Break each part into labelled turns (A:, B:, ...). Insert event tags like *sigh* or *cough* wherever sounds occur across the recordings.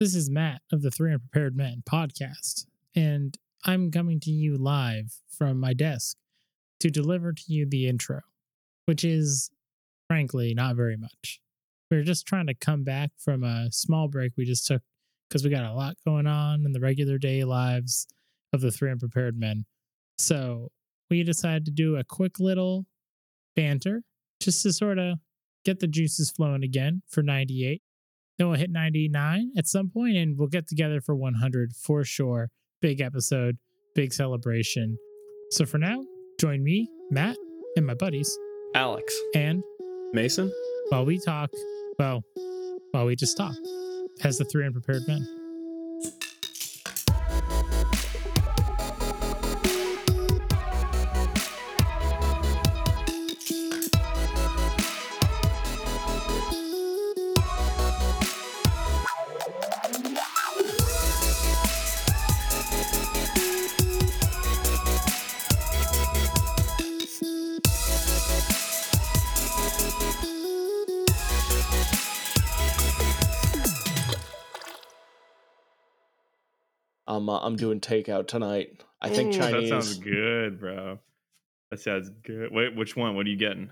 A: This is Matt of the Three Unprepared Men podcast, and I'm coming to you live from my desk to deliver to you the intro, which is frankly not very much. We're just trying to come back from a small break we just took because we got a lot going on in the regular day lives of the Three Unprepared Men. So we decided to do a quick little banter just to sort of get the juices flowing again for 98. Then we'll hit 99 at some point and we'll get together for 100 for sure. Big episode, big celebration. So for now, join me, Matt, and my buddies,
B: Alex.
A: and
B: Mason?
A: while we talk, well, while we just talk as the three unprepared men.
C: I'm uh, I'm doing takeout tonight. I think
B: Ooh,
C: Chinese.
B: That sounds good, bro. That sounds good. Wait, which one? What are you getting?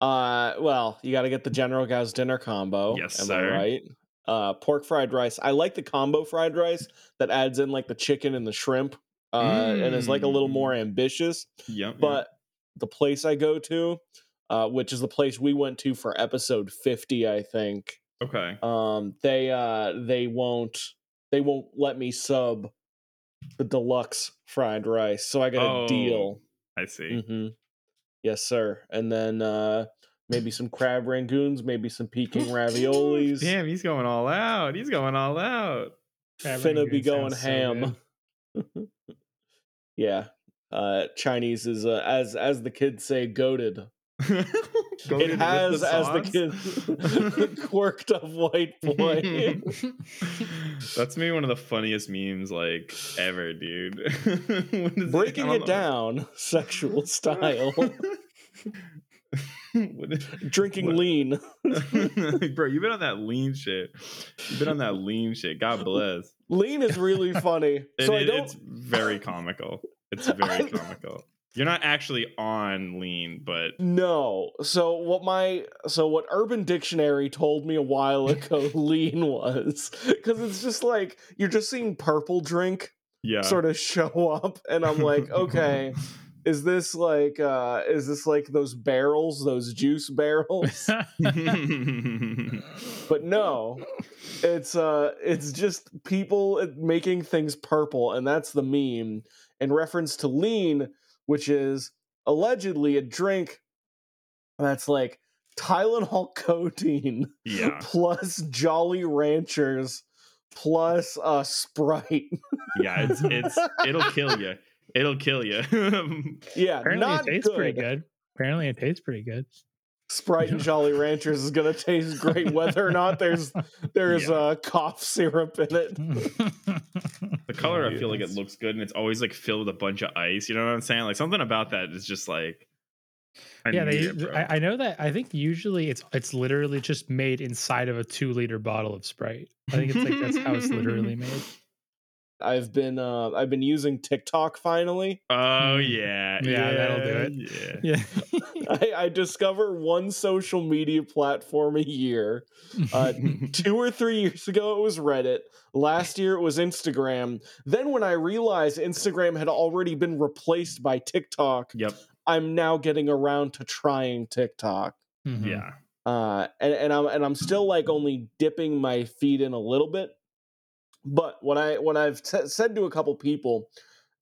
C: Uh, well, you got to get the General Gao's dinner combo.
B: Yes,
C: am
B: sir.
C: I right? Uh, pork fried rice. I like the combo fried rice that adds in like the chicken and the shrimp. Uh, and is like a little
B: Mm.
C: more ambitious.
B: Yep.
C: But the place I go to, uh, which is the place we went to for episode fifty, I think.
B: okay.
C: Um, they uh they won't they won't let me sub the deluxe fried rice, so I got a
B: Oh,
C: deal.
B: I see.
C: hmm Yes, sir. And then uh maybe some crab rangoons, maybe some Peking *laughs* raviolis.
B: Damn, he's going all out. He's going all out.
A: Crab
C: Finna be going
A: sounds so
C: ham. *laughs* yeah. Uh Chinese is uh, as as the kids say goaded. *laughs* *laughs*
B: Goated
C: it has
B: the
C: as the kids *laughs* quirked up white *laughs* boy.
B: That's maybe one of the funniest memes like ever, dude.
C: Breaking
B: I don't
C: it down, sexual style.
B: Is-
C: Drinking
B: What-
C: lean.
B: Bro, you've been on that lean shit. You've been on that lean shit. God bless.
C: Lean is really funny.
B: It-
C: so I don't
B: It's very comical. It's very comical. You're not actually on lean, but
C: No. So what my so what Urban Dictionary told me a while *laughs* ago lean was cuz it's just like you're just seeing purple drink
B: yeah.
C: sort of show up and I'm like, okay, *laughs* is this like uh is this like those barrels, those juice barrels? *laughs* but no. It's uh it's just people uh, making things purple and that's the meme in reference to lean which is allegedly a drink that's like Tylenol *laughs* codeine
B: yeah.
C: plus Jolly Ranchers plus uh Sprite.
B: Yeah, it's it's it'll kill you. It'll kill you. *laughs*
C: yeah,
A: Apparently
C: not
A: it tastes
C: good.
A: pretty good. Apparently it tastes pretty good.
C: Sprite and Jolly Ranchers is gonna taste great whether or not there's there's
B: Yeah.
C: uh cough syrup in it.
B: the color, I
A: Dude,
B: feel like it looks good, and it's always like filled with a bunch of ice. You know what I'm saying? Like something about that is just like. I
A: yeah, they.
B: it.
A: I, I know that. I think usually it's it's literally just made inside of a two liter bottle of Sprite. I think it's like that's how it's literally made.
C: I've been uh I've been using TikTok finally.
B: Oh yeah,
A: Yeah, that'll do
B: Yeah.
A: Yeah. *laughs* *laughs*
C: I, I discover one social media platform a year. Uh, *laughs* two or three years ago, it was Reddit. Last year, it was Instagram. Then, when I realized Instagram had already been replaced by TikTok,
B: yep.
C: I'm now getting around to trying TikTok.
A: Mhm.
B: Yeah.
C: Uh, and, and I'm and I'm still like only dipping my feet in a little bit. But what I what I've t- said to a couple people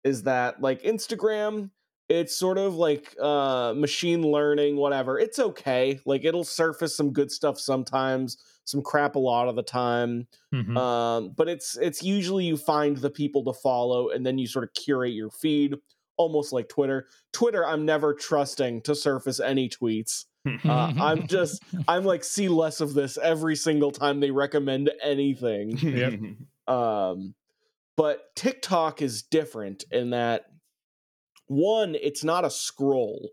C: is that like Instagram, it's sort of like uh, machine learning, whatever. It's okay. Like it'll surface some good stuff sometimes, some crap a lot of the time.
A: Mhm.
C: Um, but it's it's usually you find the people to follow and then you sort of curate your feed, almost like Twitter. Twitter, I'm never trusting to surface any tweets. Uh, I'm just *laughs* I'm like see less of this every single time they recommend anything.
A: Yep. *laughs*
C: Um, but TikTok is different in that one, it's not a scroll;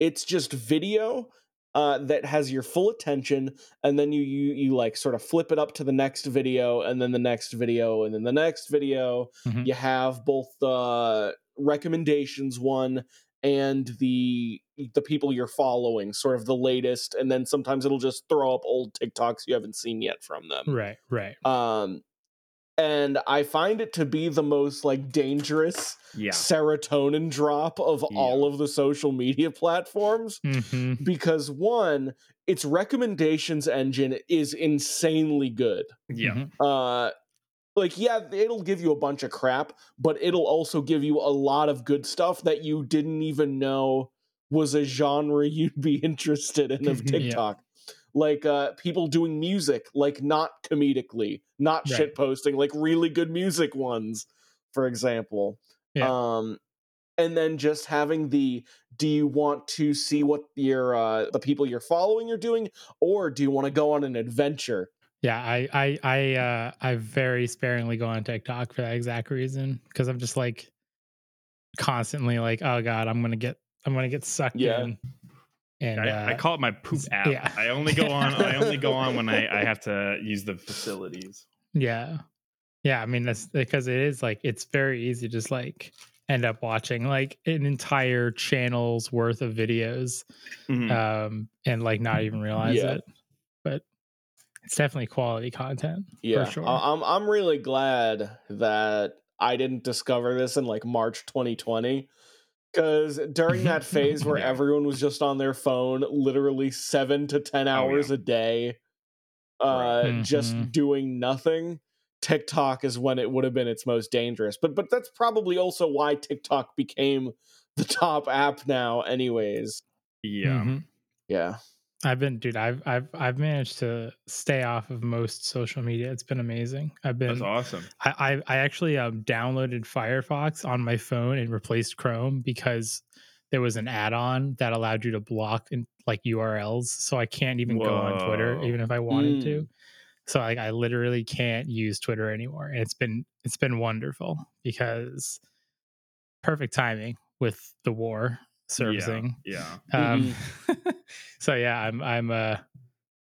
C: it's just video uh, that has your full attention, and then you you you like sort of flip it up to the next video, and then the next video, and then the next video.
A: Mhm.
C: You have both the recommendations one and the the people you're following, sort of the latest, and then sometimes it'll just throw up old TikToks you haven't seen yet from them.
A: Right, right.
C: Um, and I find it to be the most like dangerous
B: Yeah.
C: serotonin drop of all of the social media platforms
A: hmm
C: because one, its recommendations engine is insanely good.
B: Yeah.
A: Mhm.
C: Uh, like yeah, it'll give you a bunch of crap, but it'll also give you a lot of good stuff that you didn't even know was a genre *laughs* you'd be interested in of *laughs*
A: Yeah.
C: TikTok. Like uh people doing music, like not comedically, not
A: Right.
C: shit posting, like really good music ones, for example.
A: Yeah.
C: Um and then just having the do you want to see what your uh the people you're following are doing or do you want to go on an adventure
A: Yeah, I I I uh I very sparingly go on TikTok for that exact reason because I'm just like constantly like, oh god, I'm gonna get I'm gonna get sucked
C: Yeah.
A: in. And
B: I,
A: uh,
B: I call it my poop app.
A: yeah.
B: I only go on. I only go on when I, I *laughs* have to use the facilities.
A: yeah, yeah. I mean that's because it is like it's very easy to just like end up watching like an entire channel's worth of videos
B: Mhm.
A: um and like not even realize
C: Yeah.
A: it. But it's definitely quality content.
C: yeah
A: for sure.
C: I- i'm i'm really glad that i didn't discover this in like march 2020 because during that *laughs* phase where
B: Yeah.
C: everyone was just on their phone literally seven to ten
B: Oh, yeah.
C: hours a day uh
B: Right.
C: just doing nothing tiktok is when it would have been its most dangerous but but that's probably also why tiktok became the top app now anyways
B: yeah.
A: Mhm.
C: yeah
A: I've been, dude. I've I've I've managed to stay off of most social media. It's been amazing. I've been.
B: That's awesome.
A: I I, I actually um, downloaded Firefox on my phone and replaced Chrome because there was an add-on that allowed you to block in, like URLs. So I can't even go on Twitter even if I wanted
C: Mm.
A: to. So like I literally can't use Twitter anymore, and it's been it's been wonderful because perfect timing with the war servicing.
B: Yeah.
A: Um,
C: Mm-hmm. *laughs*
A: so yeah, I'm I'm uh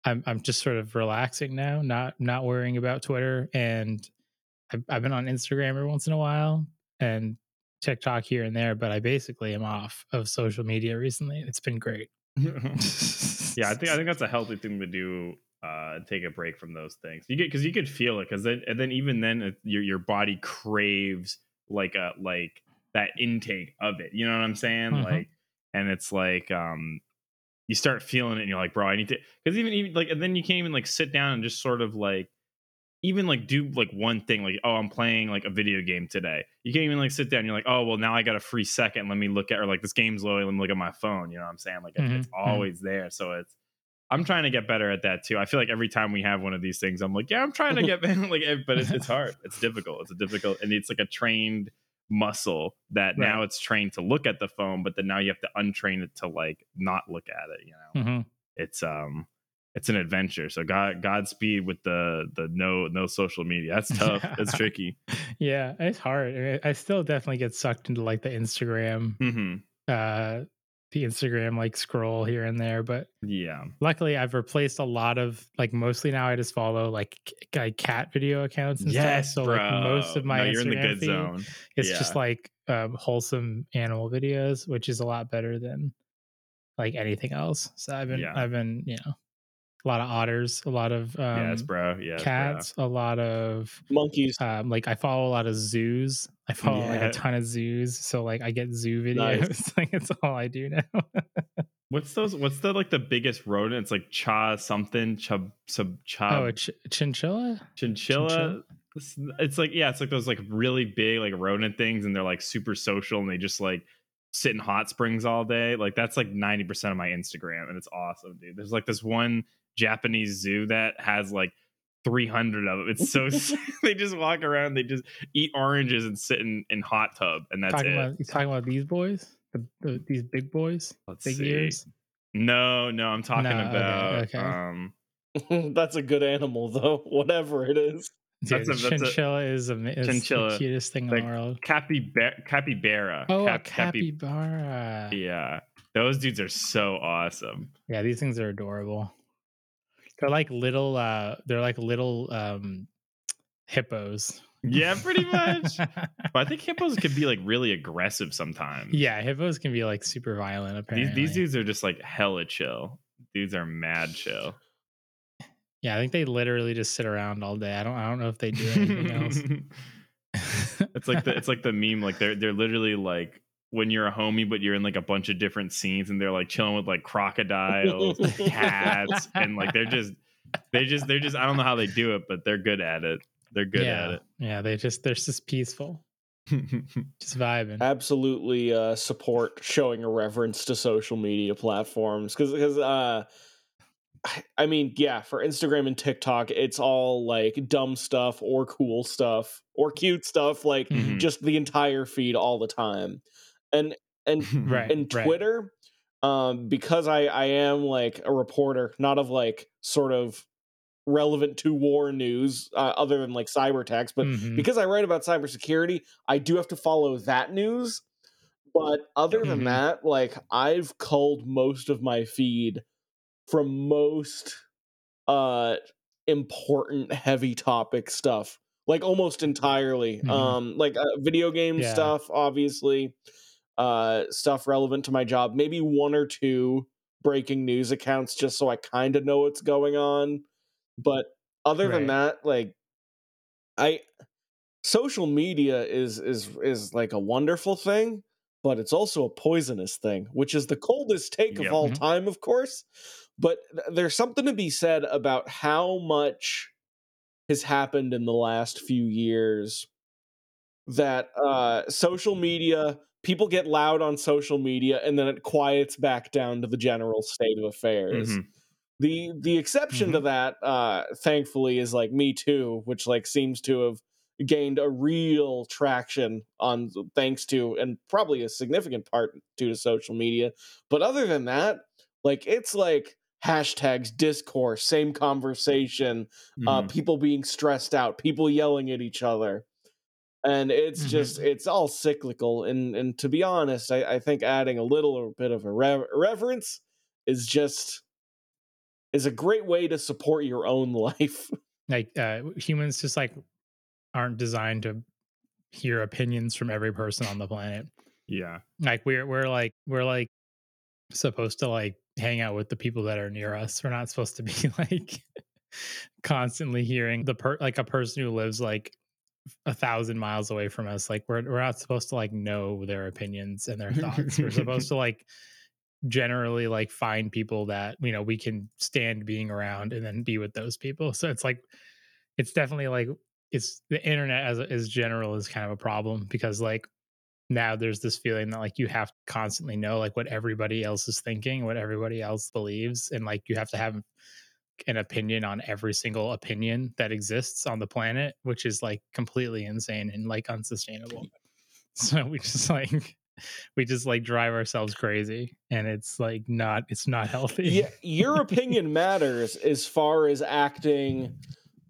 A: I'm I'm just sort of relaxing now, not not worrying about Twitter, and I've, I've been on Instagram every once in a while and TikTok here and there, but I basically am off of social media recently. It's been great. *laughs*
B: Yeah. I think I think that's a healthy thing to do. Uh, take a break from those things. You get because you could feel it because then and then even then it, your your body craves like a like that intake of it. You know what I'm saying?
A: Mhm.
B: Like, and it's like um, you start feeling it, and you're like, bro, I need to. Because even even like, and then you can't even like sit down and just sort of like even like do like one thing like oh i'm playing like a video game today. You can't even like sit down you're like oh well now i got a free second. Let me look at or like this game's loading let me look at my phone. You know what i'm saying? Like it's, it's
A: Mhm, mhm.
B: always there. So it's i'm trying to get better at that too. I feel like every time we have one of these things i'm like yeah i'm trying to *laughs* get better. *laughs* Like eh, but it's, it's *laughs* hard. It's difficult. It's a difficult and it's like a trained muscle that now it's trained to look at the phone but then now you have to untrain it to like not look at it you know?
A: Mhm.
B: it's um it's an adventure so god godspeed with the the no no social media. That's *laughs* tough. It's tricky.
A: Yeah, it's hard. I- I still definitely get sucked into like the Instagram,
B: hmm
A: uh, the Instagram like scroll here and there, but
B: yeah
A: luckily I've replaced a lot of like mostly now I just follow like like cat video accounts and
B: yes
A: stuff. So
B: bro
A: like most of my
B: no,
A: Instagram
B: you're in the good
A: feed,
B: zone
A: it's just like um, wholesome animal videos, which is a lot better than like anything else. So I've been
B: Yeah.
A: I've been you know a lot of otters, a lot of um,
B: yes bro yes
A: cats, a lot of
C: monkeys
A: um, like I follow a lot of zoos. I follow like a ton of zoos, so like I get zoo videos.
C: Nice. *laughs*
A: like it's all I do now. *laughs*
B: what's those what's the like the biggest rodent it's like cha something chub sub cha
A: oh, a ch- chinchilla.
B: chinchilla.
A: chinchilla?
B: It's, it's like yeah, it's like those like really big like rodent things, and they're like super social, and they just like sit in hot springs all day. Like that's like ninety percent of my Instagram, and it's awesome, dude. There's like this one Japanese zoo that has like three hundred of them. It's so *laughs* *laughs* they just walk around, they just eat oranges and sit in in hot tub, and that's
A: talking
B: it.
A: about you talking about these boys, the, the, these big boys,
B: Let's
A: big
B: see.
A: ears.
B: No, no, I'm talking
A: No,
B: about
A: okay.
B: um. *laughs*
C: that's a good animal though whatever it is
A: Dude,
B: That's a- that's a-
A: chinchilla is, ama- is
B: Chinchilla,
A: the cutest thing in the world.
B: Capybara, capybara.
A: Oh,
B: Cap-
A: a
B: capi-
A: capybara.
B: Yeah. Those dudes are so awesome.
A: Yeah, these things are adorable. They're like little uh they're like little um hippos.
B: Yeah, pretty much. but I think *laughs* hippos can be like really aggressive sometimes.
A: yeah, hippos can be like super violent
B: These
A: apparently.
B: these dudes are just like hella chill. Dudes are mad chill.
A: Yeah, I think they literally just sit around all day. I don't I don't know if they do anything else. *laughs*
B: it's like the it's like the meme like they're they're literally like when you're a homie but you're in like a bunch of different scenes and they're like chilling with like crocodiles cats *laughs* and like they're just they just they're just i don't know how they do it but they're good at it they're good
A: yeah. At it. Yeah, they just they're just peaceful. *laughs* Just vibing.
C: absolutely uh, support showing a reverence to social media platforms because because uh, I- I mean yeah for Instagram and TikTok it's all like dumb stuff or cool stuff or cute stuff like
A: Mhm.
C: just the entire feed all the time and and *laughs*
A: Right.
C: and
A: right.
C: Twitter um because I I am like a reporter not of like sort of relevant to war news uh, other than like cyber attacks but
A: Mhm.
C: because I write about cybersecurity, I do have to follow that news. But other than
A: Mhm.
C: that, like I've culled most of my feed from most uh important heavy topic stuff. Like almost entirely.
A: Mhm.
C: Um like uh, video game
A: Yeah.
C: stuff obviously. Uh stuff relevant to my job, maybe one or two breaking news accounts just so I kind of know what's going on. But other than that, like I social media is is is like a wonderful thing, but it's also a poisonous thing, which is the coldest take
B: Yep.
C: of all
A: Mhm.
C: time, of course. But th- there's something to be said about how much has happened in the last few years that uh social media people get loud on social media and then it quiets back down to the general state of affairs
B: Mhm.
C: the the exception to that uh thankfully is like me too which like seems to have gained a real traction on thanks to and probably a significant part due to social media but other than that like it's like hashtags discourse same conversation uh
B: Mhm.
C: people being stressed out people yelling at each other and it's
A: Mhm.
C: just it's all cyclical and and to be honest i, I think adding a little bit of a rev- reverence is just is a great way to support your own life. *laughs*
A: Like uh humans just like aren't designed to hear opinions from every person on the planet.
B: Yeah.
A: Like we're we're like we're like supposed to like hang out with the people that are near us. We're not supposed to be *laughs* like constantly hearing the per like a person who lives like a thousand miles away from us like we're, we're not supposed to like know their opinions and their thoughts. We're supposed to *laughs* like generally like find people that you know we can stand being around and then be with those people. So it's like it's definitely like it's the internet as as general is kind of a problem because like now there's this feeling that like you have to constantly know like what everybody else is thinking what everybody else believes and like you have to have an opinion on every single opinion that exists on the planet which is like completely insane and like unsustainable. *laughs* *laughs* So we just like we just like drive ourselves crazy and it's like not it's not healthy.
C: Yeah your *laughs* opinion matters as far as acting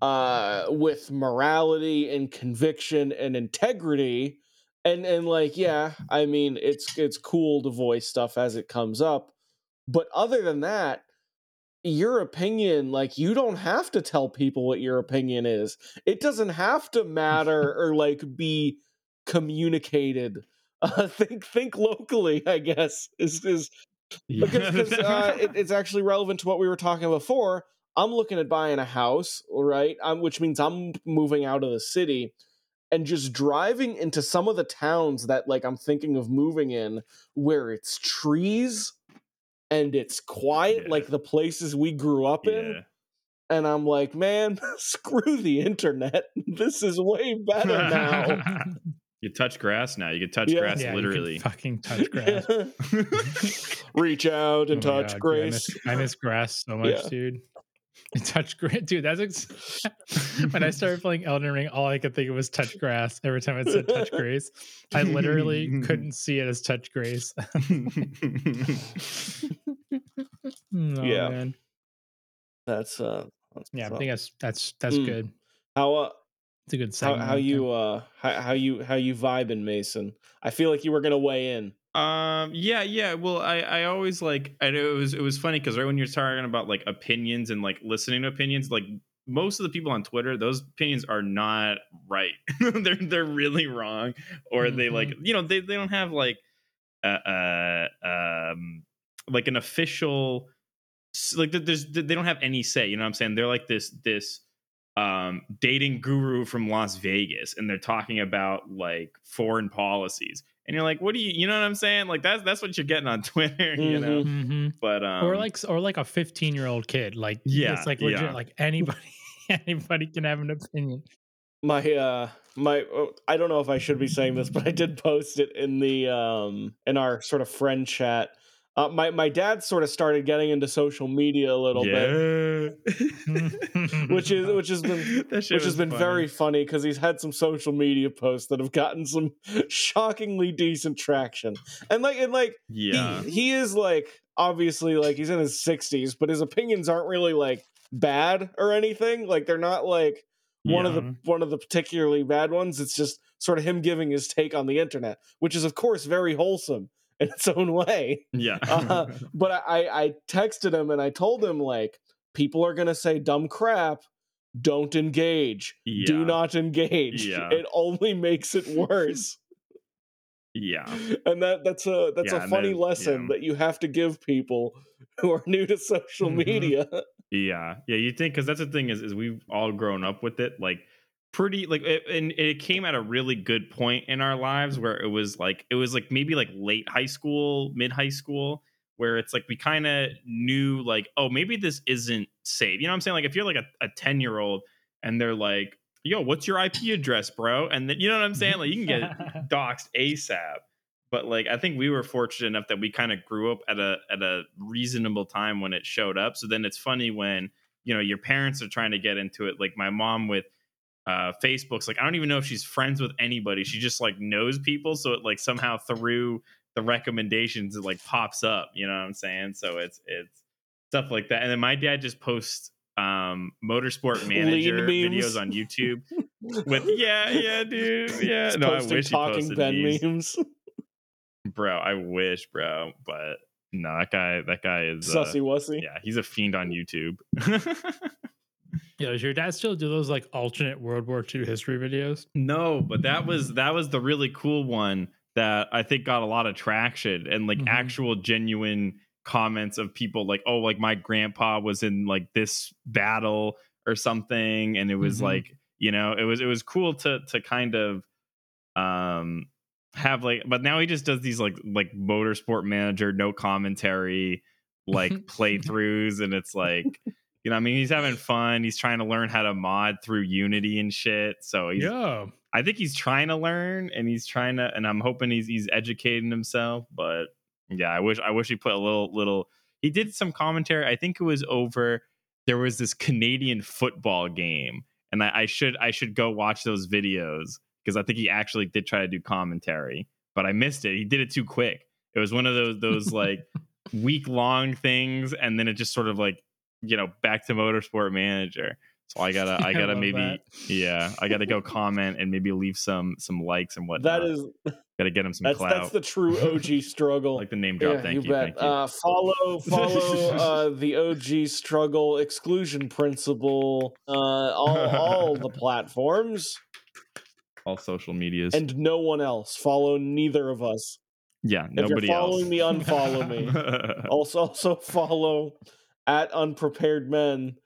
C: uh with morality and conviction and integrity and and like yeah i mean it's it's cool to voice stuff as it comes up but other than that your opinion like you don't have to tell people what your opinion is it doesn't have to matter *laughs* or like be communicated uh, think think locally i guess is is because, because uh, it, *laughs* it's actually relevant to what we were talking before. I'm looking at buying a house, right? Um, which means I'm moving out of the city and just driving into some of the towns that like I'm thinking of moving in, where it's trees and it's quiet,
B: Yeah.
C: like the places we grew up in.
B: yeah
C: And I'm like, man, *laughs* screw the internet. *laughs* This is way better now. *laughs*
B: you touch grass now you can touch
C: Yeah.
B: grass
A: yeah, you can
B: literally
A: fucking touch grass
C: Reach out and
A: Oh
C: touch
A: God, dude, I
C: grace.
A: miss, I miss grass so much,
C: Yeah.
A: dude. Touch grass, dude. That's ex- when I started playing Elden Ring. All I could think of was touch grass. Every time it said touch grace, I literally couldn't see it as touch grace. Oh,
C: Yeah.
A: man.
C: That's uh that's
A: yeah. I think that's that's that's
C: Mm.
A: good.
C: how uh
A: It's a good
C: how,
A: segment.
C: how you uh how, how you how you vibing mason i feel like you were gonna weigh in
B: Um. Yeah. Yeah. Well, I I always like. I know it was it was funny because right when you're talking about like opinions and like listening to opinions, like most of the people on Twitter, those opinions are not right. *laughs* they're they're really wrong, or mm-hmm. they like mm-hmm. you know they they don't have like uh, uh um like an official like there's they don't have any say. You know what I'm saying? They're like this this um dating guru from Las Vegas, and they're talking about like foreign policies and you're like, what do you, you know what I'm saying? Like that's that's what you're getting on *laughs* Twitter, you know. Mm-hmm. mm-hmm. But um,
A: or like or like a 15 year old kid, like yeah, it's like legit, yeah. like anybody *laughs* anybody can have an opinion.
C: My uh my oh, I don't know if I should be saying this, but I did post it in the um in our sort of friend chat uh, my my dad sort of started getting into social media a little yeah. bit, *laughs* which is which has been *laughs* which has been funny. very funny because he's had some social media posts that have gotten some shockingly decent traction, and like and like yeah, he, he is like obviously like he's in his sixties, but his opinions aren't really like bad or anything. Like they're not like one yeah. of the one of the particularly bad ones. It's just sort of him giving his take on the internet, which is of course very wholesome in its own way.
B: Yeah. *laughs* uh,
C: but I, I texted him and I told him like people are gonna say dumb crap. Don't engage. Yeah. Do not engage. Yeah. It only makes it worse. *laughs*
B: yeah.
C: And that that's a that's yeah, a funny lesson that you have to give people who are new to social mm-hmm. media.
B: Yeah. Yeah, you think cuz that's the thing is is we've all grown up with it like pretty like it, and it came at a really good point in our lives where it was like it was like maybe like late high school mid high school where it's like we kind of knew like oh maybe this isn't safe. You know what i'm saying? Like if you're like a 10 year old and they're like yo what's your ip address bro? And then you know what i'm saying? Like you can get *laughs* doxxed asap but like i think we were fortunate enough that we kind of grew up at a at a reasonable time when it showed up. So then it's funny when you know your parents are trying to get into it. Like my mom with uh facebook's like i don't even know if she's friends with anybody. She just like knows people so it like somehow through the recommendations it like pops up you know what i'm saying? So it's it's stuff like that. And then my dad just posts um motorsport *laughs* manager videos on youtube *laughs* with yeah yeah dude yeah.
C: No i wish talking he ben these. memes.
B: Bro i wish bro but no that guy that guy is
C: sussy uh, wussy.
B: yeah he's a fiend on youtube *laughs*
A: yeah, does your dad still do those like alternate World War II history videos?
B: No, but that was that was the really cool one that I think got a lot of traction and like mm-hmm. actual genuine comments of people like, oh, like my grandpa was in like this battle or something, and it was mm-hmm. like, you know, it was it was cool to to kind of um have like but now he just does these like like motorsport manager no commentary like *laughs* playthroughs and it's like you know, I mean, he's having fun. He's trying to learn how to mod through Unity and shit. So
A: yeah,
B: I think he's trying to learn, and he's trying to, and I'm hoping he's he's educating himself. But yeah, I wish I wish he put a little little. He did some commentary. I think it was over. There was this Canadian football game, and I, I should I should go watch those videos because I think he actually did try to do commentary, but I missed it. He did it too quick. It was one of those those like *laughs* week long things, and then it just sort of like you know back to motorsport manager. So i gotta i *laughs* gotta I maybe that. yeah i gotta go comment and maybe leave some some likes and whatnot.
C: that is
B: gotta get him some
C: that's,
B: clout.
C: that's the true og *laughs* struggle.
B: Like the name drop yeah, thank you, you thank you. Uh,
C: follow follow uh, the og struggle exclusion principle uh, all, all the *laughs* platforms.
B: All social medias.
C: And no one else. Follow neither of us.
B: Yeah nobody
C: if you're following
B: else.
C: me unfollow me. Also also follow at unprepared men.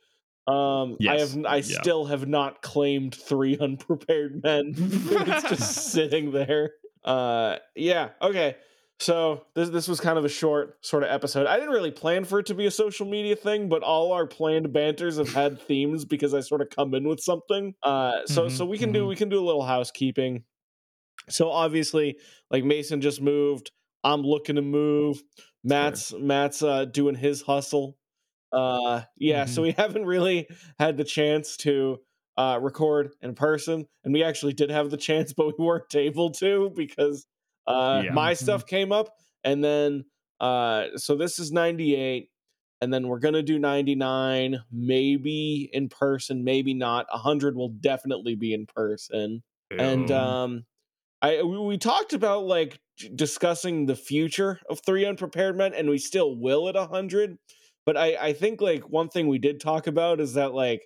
C: Um, yes. I have I yeah. still have not claimed three *laughs* unprepared men. it's just *laughs* sitting there. Uh, yeah. Okay. So this this was kind of a short sort of episode. I didn't really plan for it to be a social media thing, but all our planned banters have had themes because I sort of come in with something. Uh, so mm-hmm, so we can mm-hmm. do we can do a little housekeeping. So obviously, like Mason just moved. I'm looking to move. Matt's sure. Matt's uh, doing his hustle. Uh, yeah, mm-hmm. so we *laughs* haven't really had the chance to uh, record in person, and we actually did have the chance, but we weren't able to because uh, yeah. my mm-hmm. stuff came up, and then uh, so this is ninety eight, and then we're gonna do ninety nine, maybe in person, maybe not. hundred will definitely be in person, Ew. and um, I we, we talked about like discussing the future of three unprepared men, and we still will at hundred. But I I think like one thing we did talk about is that like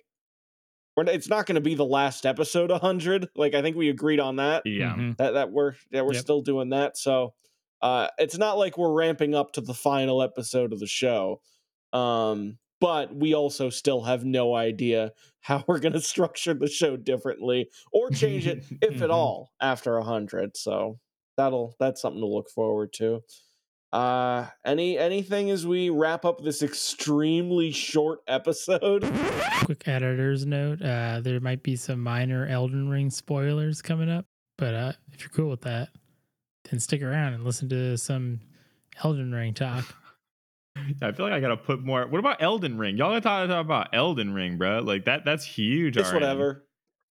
C: it's not going to be the last episode hundred. Like I think we agreed on that.
B: Yeah.
A: Mhm.
C: That that we're that we're
A: Yep.
C: still doing that. So uh, it's not like we're ramping up to the final episode of the show. Um, but we also still have no idea how we're going *laughs* to structure the show differently or change it if at *laughs*
A: Mhm.
C: all after a hundred. So that'll that's something to look forward to. Uh, any anything as we wrap up this extremely short episode? *laughs*
A: Quick editor's note: uh, there might be some minor Elden Ring spoilers coming up, but uh, if you're cool with that, then stick around and listen to some Elden Ring talk. *laughs*
B: I feel like I gotta put more. What about Elden Ring? Y'all gotta talk, talk about Elden Ring, bro. Like that. That's huge.
C: It's
B: already.
C: whatever.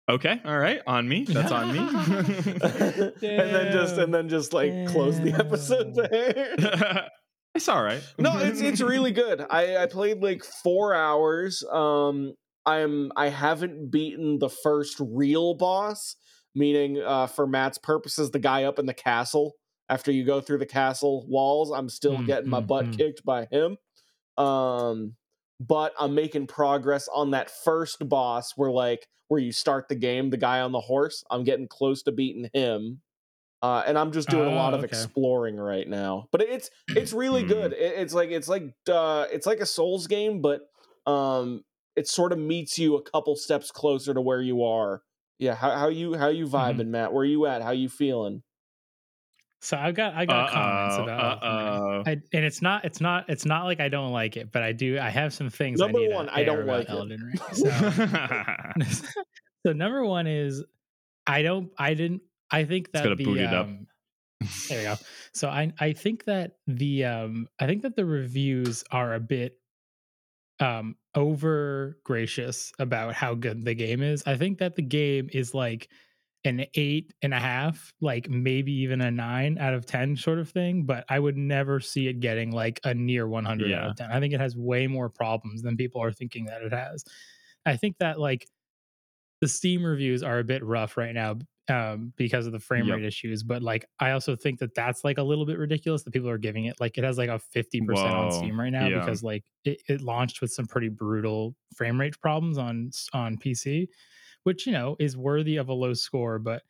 B: Okay. All right. On me. That's on me. *laughs*
C: and then just and then just like close the episode
A: Damn.
C: there. *laughs*
B: it's all right.
C: no, it's it's really good. I I played like four hours. Um, I'm I haven't beaten the first real boss, meaning uh, for Matt's purposes, the guy up in the castle. After you go through the castle walls, I'm still
A: Mm,
C: getting my
A: mm,
C: butt
A: mm.
C: kicked by him. Um, but I'm making progress on that first boss where like where you start the game, the guy on the horse. I'm getting close to beating him. Uh, and I'm just doing a lot
A: Oh,
C: of
A: okay.
C: exploring right now. But it's it's really
B: Hmm.
C: good. It, it's like it's like uh, it's like a Souls game, but um, it sort of meets you a couple steps closer to where you are. Yeah, how how you how you
A: Mm-hmm.
C: vibing, Matt? Where you at? How you feeling?
A: So I've got I got comments
B: Uh-oh,
A: about Elden
B: uh-oh.
A: I, and it's not it's not it's not like I don't like it, but I do I have some things.
C: Number
A: I need
C: one, I don't like.
A: Elden Ring. *laughs* So, *laughs* *laughs* so number one is I don't I didn't I think that
B: gotta
A: the
B: boot it up.
A: um, there you go. So I I think that the um I think that the reviews are a bit um over gracious about how good the game is. I think that the game is like an eight and a half, like maybe even a nine out of ten sort of thing, but I would never see it getting like a near 100 out of 10. I think it has way more problems than people are thinking that it has. I think that like the Steam reviews are a bit rough right now um, because of the frame
B: Yep.
A: rate issues, but like I also think that that's like a little bit ridiculous that people are giving it like it has like a 50% on Steam right now
B: yeah.
A: because like it, it launched with some pretty brutal frame rate problems on on PC, which you know is worthy of a low score, but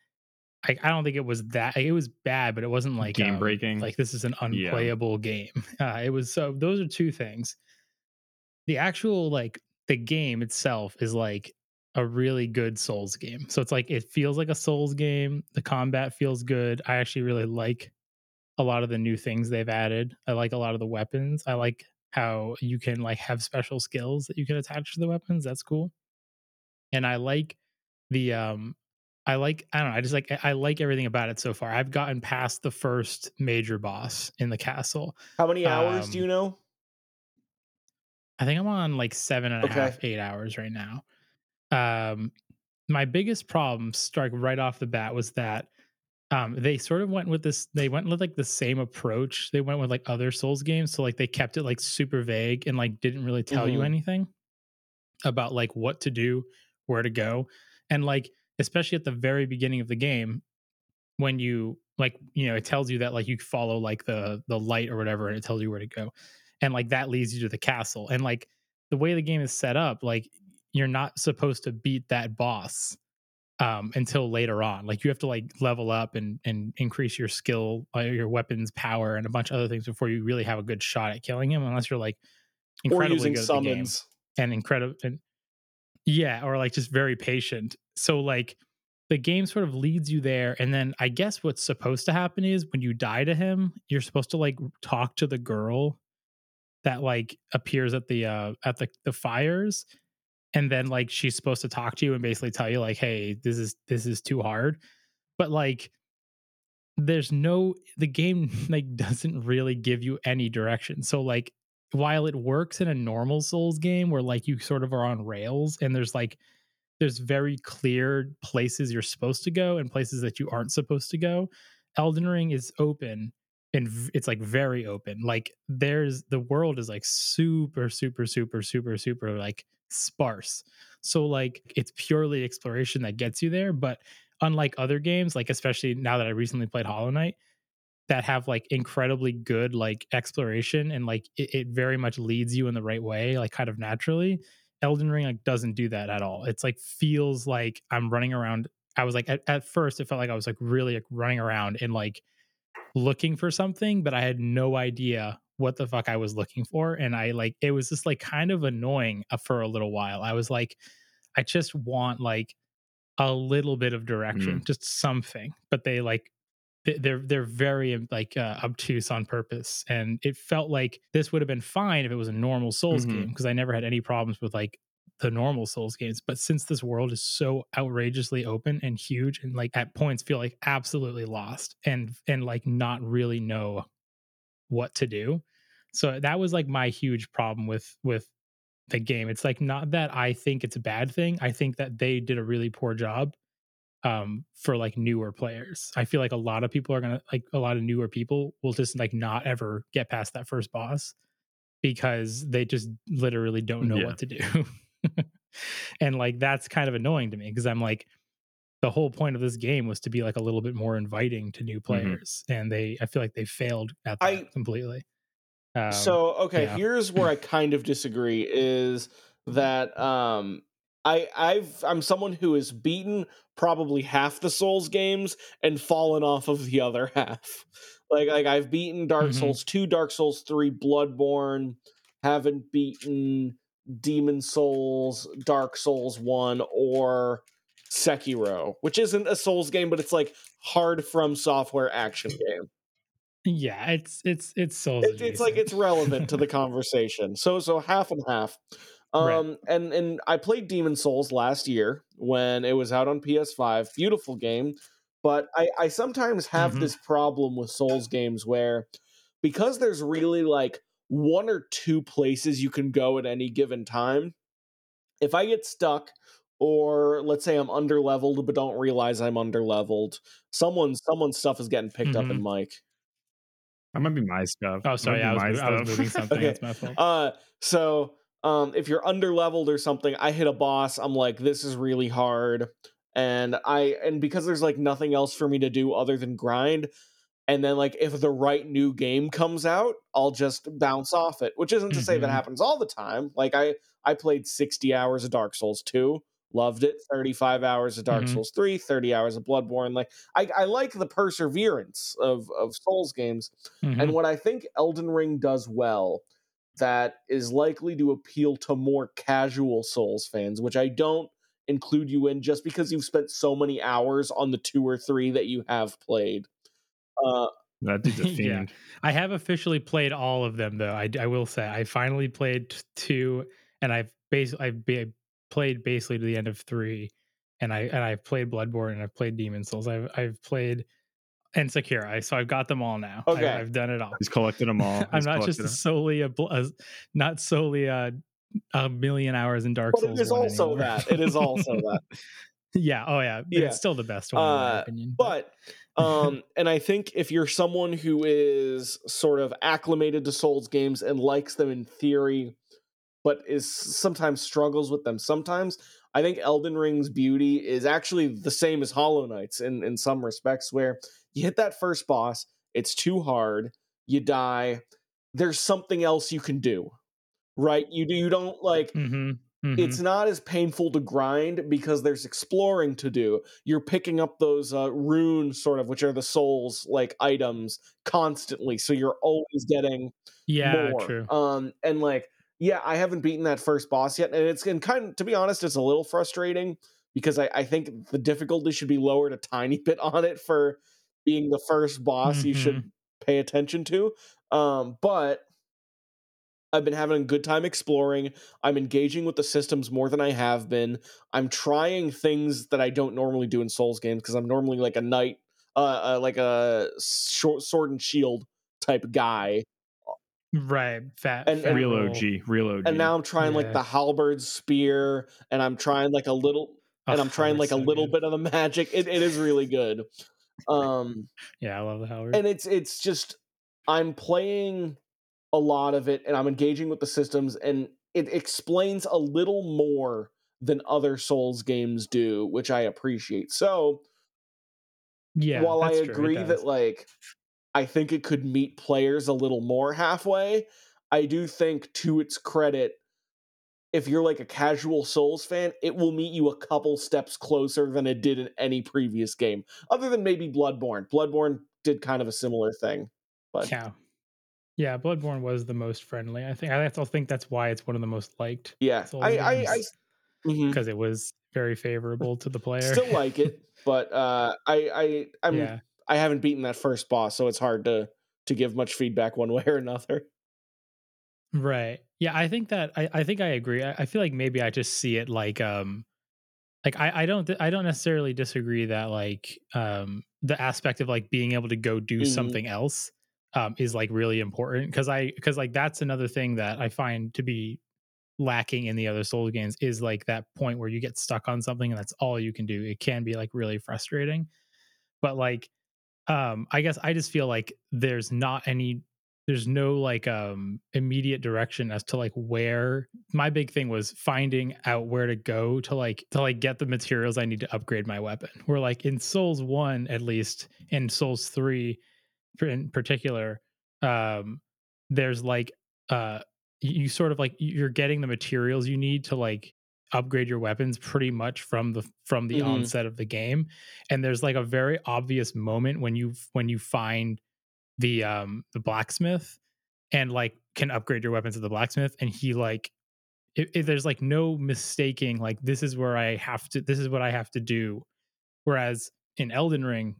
A: I, I don't think it was that it was bad, but it wasn't like
B: Game
A: um,
B: breaking.
A: Like this is an
B: Yeah.
A: unplayable game. *laughs* Uh, it was so those are two things. The actual like the game itself is like a really good Souls game. So it's like it feels like a Souls game. The combat feels good. I actually really like a lot of the new things they've added. I like a lot of the weapons. I like how you can like have special skills that you can attach to the weapons. That's cool. And I like the um I like I don't know, I just like I like everything about it so far. I've gotten past the first major boss in the castle.
C: How many hours do
A: Um,
C: you know?
A: I think I'm on like seven and a half,
C: Okay.
A: eight hours right now. Um, my biggest problem, strike right off the bat, was that um, they sort of went with this. They went with like the same approach. They went with like other Souls games, so like they kept it like super vague and like didn't really tell you
C: Mhm.
A: anything about like what to do, where to go, and like especially at the very beginning of the game when you like you know it tells you that like you follow like the the light or whatever and it tells you where to go. And like that leads you to the castle. And like the way the game is set up like you're not supposed to beat that boss um until later on. Like you have to like level up and and increase your skill uh, your weapons power and a bunch of other things before you really have a good shot at killing him unless you're like
C: Or
A: incredibly
C: using
A: good at the game
C: summons?
A: and incredible and yeah or like just very patient. So like the game sort of leads you there and then i guess what's supposed to happen is when you die to him you're supposed to like talk to the girl that like appears at the uh at the the fires and then like she's supposed to talk to you and basically tell you like hey this is this is too hard. But like there's no the game *laughs* like doesn't really give you any direction. So like while it works in a normal souls game where like you sort of are on rails and there's like there's very clear places you're supposed to go and places that you aren't supposed to go elden ring is open and it's like very open. Like there's the world is like super super super super super like sparse. So like it's purely exploration that gets you there but unlike other games, like especially now that I recently played Hollow Knight, that have like incredibly good like exploration and like it, it very much leads you in the right way, like kind of naturally. Elden Ring like doesn't do that at all. It's like feels like I'm running around. I was like at, at first it felt like I was like really like running around and like looking for something, but I had no idea what the fuck I was looking for. And I like it was just like kind of annoying uh, for a little while. I was like, I just want like a little bit of direction,
B: Mm.
A: just something. But they like they're they're very um, like uh, obtuse on purpose, and it felt like this would have been fine if it was a normal Souls
B: Mhm.
A: game because I never had any problems with like the normal Souls games. But since this world is so outrageously open and huge, and like at points feel like absolutely lost and and like not really know what to do. So that was like my huge problem with with the game. It's like not that I think it's a bad thing. I think that they did a really poor job um for like newer players. I feel like a lot of people are going to like a lot of newer people will just like not ever get past that first boss because they just literally don't know
B: Yeah.
A: what to do. *laughs* and like that's kind of annoying to me because I'm like the whole point of this game was to be like a little bit more inviting to new players and they I feel like they failed at that
C: I-
A: completely. Um,
C: so okay
A: yeah.
C: here's where i kind of disagree is that um i i've i'm someone who has beaten probably half the souls games and fallen off of the other *laughs* half like like i've beaten dark
A: Mhm.
C: souls 2 dark souls 3 bloodborne haven't beaten demon souls dark souls 1 or sekiro which isn't a souls game but it's like hard from software action *laughs* game
A: Yeah, it's it's it's Souls.
C: it, it's like it's relevant to the *laughs* conversation. So so half and half.
A: Right.
C: Um and and I played Demon Souls last year when it was out on PS5. Beautiful game, but I I sometimes have
A: Mhm.
C: this problem with Souls games where because there's really like one or two places you can go at any given time. If I get stuck or let's say I'm under leveled but don't realize I'm under leveled, someone someone's stuff is getting picked up in mic.
B: That might be my stuff.
A: Oh, sorry,
B: might
A: I
B: be
A: was, I was moving *laughs* something.
C: Okay.
A: That's my fault.
C: Uh, so um, if you're under leveled or something, I hit a boss. I'm like, this is really hard, and I and because there's like nothing else for me to do other than grind. And then, like, if the right new game comes out, I'll just bounce off it. Which isn't to say that
A: Mhm.
C: happens all the time. Like, I I played 60 hours of Dark Souls 2, loved it. 35 hours of Dark
A: Mhm.
C: Souls 3, 30 hours of Bloodborne. Like, I, I like the perseverance of of Souls games.
A: Mhm.
C: And what I think Elden Ring does well that is likely to appeal to more casual Souls fans, which I don't include you in just because you've spent so many hours on the two or three that you have played. Uh,
B: That dude's a *laughs*
A: Yeah. I have officially played all of them, though. I, I will say I finally played two, and I've basically I've be, played basically to the end of three, and I and I've played Bloodborne and I've played Demon Souls. I've I've played and Sekiro. So I've got them all now. I-
C: Okay.
A: I've done it all.
B: He's collected them all. *laughs*
A: I'm not just solely a, bl- a not solely a, a million hours in Dark
C: but
A: Souls.
C: it is also
A: anymore.
C: that. It is also *laughs* that.
A: yeah. Oh yeah.
C: Yeah.
A: It's still the best one in my
C: Uh,
A: opinion.
C: But um *laughs* and I think if you're someone who is sort of acclimated to Souls games and likes them in theory but is sometimes struggles with them sometimes, I think Elden Ring's beauty is actually the same as Hollow Knight's in in some respects where you hit that first boss, it's too hard, you die, there's something else you can do. Right? You do you don't like
A: Mhm, mhm.
C: it's not as painful to grind because there's exploring to do. You're picking up those uh, rune sort of, which are the souls like items constantly, so you're always getting
A: yeah.
C: more.
A: True.
C: Um, and like, yeah, I haven't beaten that first boss yet, and it's and kind of, to be honest, it's a little frustrating because I, I think the difficulty should be lowered a tiny *laughs* bit on it for being the first boss you
A: Mhm.
C: should pay attention to. Um, but I've been having a good time exploring. I'm engaging with the systems more than I have been. I'm trying things that I don't normally do in Souls games because I'm normally like a knight, uh, uh like a short sword and shield type guy,
A: Right. Fat.
C: And-
A: fat
C: and-
B: real. OG, real OG.
C: and now I'm trying like the halberd spear, and I'm trying like a little, and
A: Ugh,
C: I'm trying like
A: halberd's
C: a little
A: good.
C: bit of the *laughs* magic. It, it is really good. Um,
A: Yeah, I love the halberd.
C: and it's it's just I'm playing a lot of it and I'm engaging with the systems and it explains a little more than other Souls games do, which I appreciate. So
A: Yeah.
C: while I
A: that's true, it
C: agree that like I think it could meet players a little more halfway, I do think to its credit, if you're like a casual Souls fan, it will meet you a couple steps closer than it did in any previous game, other than maybe Bloodborne. Bloodborne did kind of a similar thing, but
A: yeah. Yeah, Bloodborne was the most friendly. I think I also think that's why it's one of the most liked
C: yeah,
A: Souls
C: I I, I
A: because it was very favorable to the player.
C: still like it, *laughs* but uh, I I I'm
A: yeah.
C: I haven't beaten that first boss, so it's hard to to give much feedback one way or another.
A: Right. Yeah, I think that I, I think I agree. I, I feel like maybe I just see it like um like I, I don't I don't necessarily disagree that like um the aspect of like being able to go do
C: Mhm.
A: something else um is like really important because I because like that's another thing that I find to be lacking in the other Souls games is like that point where you get stuck on something and that's all you can do. It can be like really frustrating. But like um I guess I just feel like there's not any there's no like um immediate direction as to like where my big thing was finding out where to go to like to like get the materials I need to upgrade my weapon. Where like in Souls 1 at least in Souls 3 in particular um there's like uh you sort of like you're getting the materials you need to like upgrade your weapons pretty much from the from the
C: Mhm.
A: onset of the game and there's like a very obvious moment when you when you find the um the blacksmith and like can upgrade your weapons to the blacksmith and he like it, it- there's like no mistaking like this is where i have to this is what i have to do. Whereas in elden ring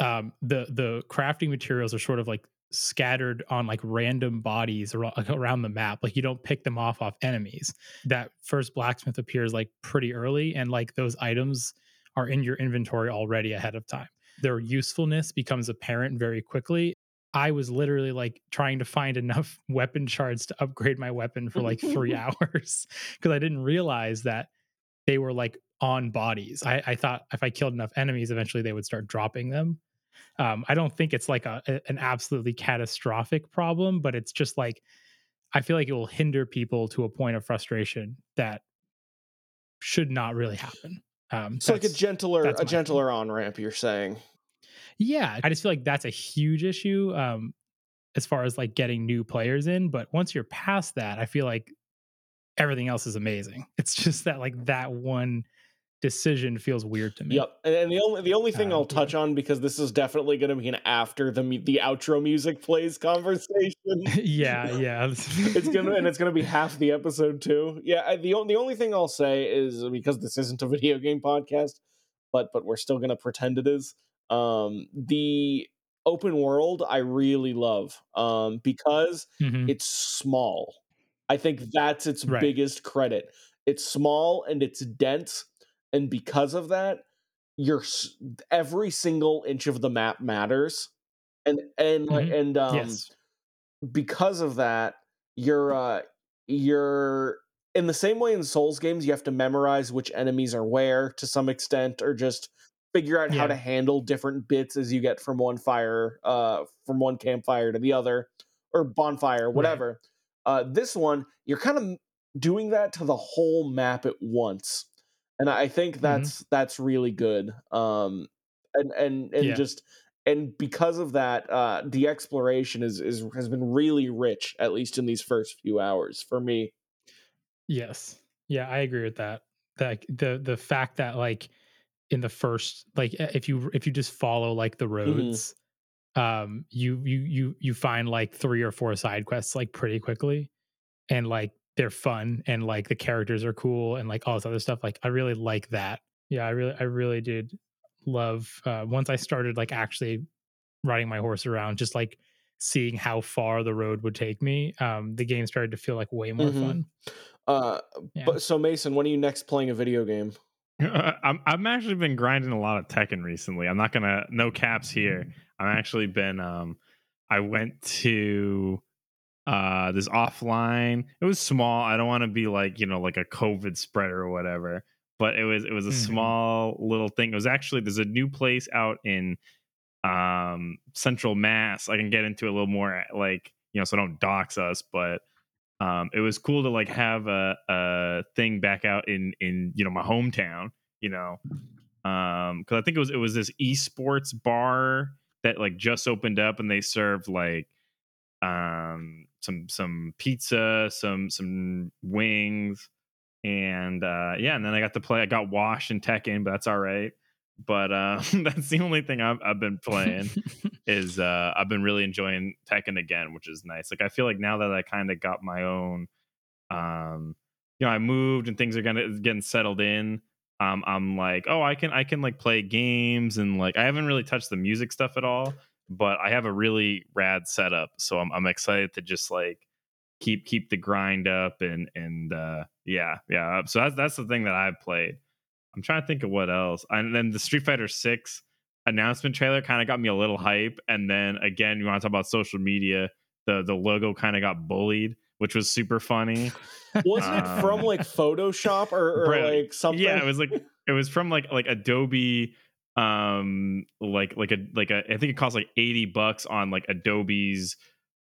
A: um the the crafting materials are sort of like scattered on like random bodies around, *laughs* around the map like you don't pick them off off enemies. That first blacksmith appears like pretty early and like those items are in your inventory already ahead of time their usefulness becomes apparent very quickly. I was literally like trying to find enough *laughs* weapon shards to upgrade my weapon for like three *laughs* hours because i didn't realize that they were like on bodies. I, I thought if i killed enough enemies eventually they would start dropping them. Um, I don't think it's like a, a- an absolutely catastrophic problem, but it's just like I feel like it will hinder people to a point of frustration that should not really happen. Um,
C: It's like a gentler a gentler on ramp. You're saying.
A: yeah, I just feel like that's a huge issue um, as far as like getting new players in. But once you're past that, I feel like everything else is amazing. It's just that like that one decision feels weird to me.
C: Yep, and, the only the only thing
A: Uh,
C: I'll touch on because this is definitely going to be an after the the outro music plays conversation. *laughs*
A: yeah, *laughs* yeah. *laughs*
C: it's gonna and it's gonna be half the episode too. Yeah, I, the only the only thing I'll say is because this isn't a video game podcast, but but we're still gonna pretend it is. Um, the open world I really love um, because
A: Mhm.
C: it's small. I think that's its
A: Right.
C: biggest credit. It's small and it's dense, and because of that, you're every single inch of the map matters. And and
A: Mhm.
C: and um,
A: yes.
C: because of that, you're uh you're in the same way in Souls games, you have to memorize which enemies are where to some extent, or just figure out how to handle different bits as you get from one fire, uh, from one campfire to the other, or bonfire, whatever. Uh, this one, you're kind of doing that to the whole map at once, and I think that's that's really good. Um, and and and
A: Yeah.
C: just and because of that, uh, the exploration is is has been really rich, at least in these first few hours for me.
A: Yes. Yeah, I agree with that. That the the fact that like in the first like if you if you just follow like the roads um you you you you find like three or four side quests like pretty quickly and like they're fun and like the characters are cool and like all this other stuff like I really like that. Yeah, I really I really did love uh once I started like actually riding my horse around just like seeing how far the road would take me um the game started to feel like way more
C: Mhm.
A: fun.
C: Uh,
A: Yeah.
C: but so Mason, when are you next playing a video game? *laughs*
B: I'm I've actually been grinding a lot of Tekken recently. I'm not gonna no caps here. I've actually been um I went to uh this offline. It was small. I don't want to be like, you know, like a COVID spreader or whatever. But it was it was a
A: Mhm.
B: small little thing. It was actually there's a new place out in um central mass. I can get into a little more like, you know, so don't dox us, but um it was cool to like have a a thing back out in in you know my hometown you know Um, because I think it was it was this esports bar that like just opened up and they served like um some some pizza, some some wings, and uh yeah, and then I got to play. I got washed in Tekken, but that's all right. But uh, *laughs* that's the only thing I've, I've been playing is *laughs* uh, I've been really enjoying Tekken again, which is nice. Like I feel like now that I kind of got my own, um, you know, I moved and things are gonna getting settled in. Um, I'm like, oh, I can I can like play games and like I haven't really touched the music stuff at all, but I have a really rad setup, so I'm I'm excited to just like keep keep the grind up and and uh, yeah yeah. So that's that's the thing that I've played. I'm trying to think of what else. And then the Street Fighter Six announcement trailer kind of got me a little hype. And then again, you want to talk about social media? The the logo kind of got bullied, which was super funny.
C: Wasn't it from
B: Um,
C: like Photoshop or, or like something?
B: Yeah, it was like it was from like like Adobe um like like a like a I think it cost like 80 bucks on like Adobe's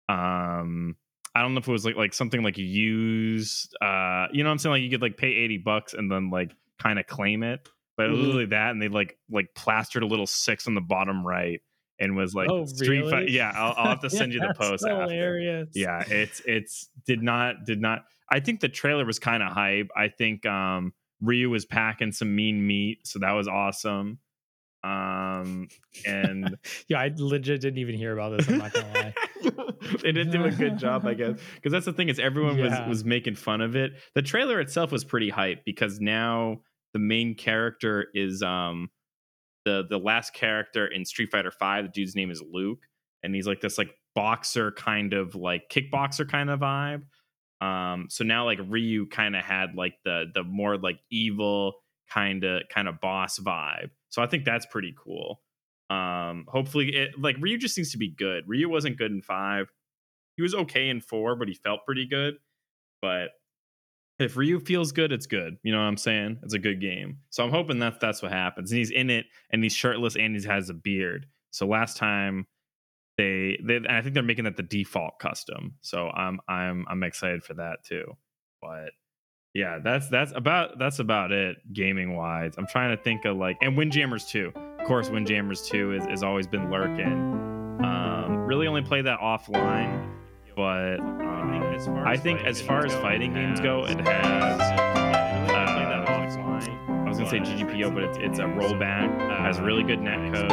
B: um I don't know if it was like like something like used uh you know what I'm saying like you could like pay 80 bucks and then like kind of claim it but it was
C: Mhm.
B: literally that and they like like plastered a little six on the bottom right and was like
A: Oh,
B: Street
A: really?
B: yeah I'll, I'll have to *laughs* send you the post after
A: hilarious.
B: yeah it's it's did not did not i think the trailer was kind of hype i think um ryu was packing some mean meat so that was awesome um and *laughs*
A: yeah, I legit didn't even hear about this. I'm not gonna lie. *laughs*
B: they didn't do a good *laughs* job i guess because that's the thing is everyone
A: Yeah.
B: was was making fun of it the trailer itself was pretty hype because now the main character is um the the last character in street fighter 5 the dude's name is luke and he's like this like boxer kind of like kickboxer kind of vibe um so now like ryu kind of had like the the more like evil kind of kind of boss vibe so i think that's pretty cool. Um hopefully it like ryu just seems to be good. Ryu wasn't good in five. He was okay in four but he felt pretty good. But if ryu feels good it's good. You know what i'm saying? It's a good game. So i'm hoping that that's what happens. And he's in it and he's shirtless and he has a beard. So last time they, they i think they're making that the default custom. So i'm i'm i'm excited for that too. But yeah that's that's about that's about it gaming wise i'm trying to think of like and windjammers 2 of course windjammers 2 is, is always been lurking. Um really only play that offline but um, i think as far as fighting games go it has. Uh, I was gonna say GGPO, but it's it's a rollback. Uh, has really good netcode.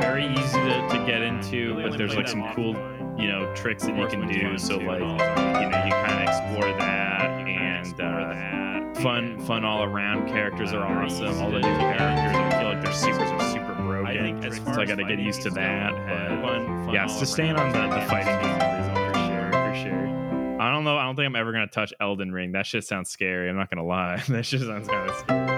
B: Very easy to, to get into, but there's like some cool, you know, tricks that you can do. So like, you know, you kind of explore that, and uh, fun, fun all around. Characters are awesome. All the new characters, I feel like their secrets are super broken. so I got to get used to that. But fun, yeah, it's just staying on the, the fighting game is for sure, for sure. I don't know. I don't think I'm ever gonna touch Elden Ring. That shit sounds scary. I'm not gonna lie. *laughs* that shit sounds kind of scary.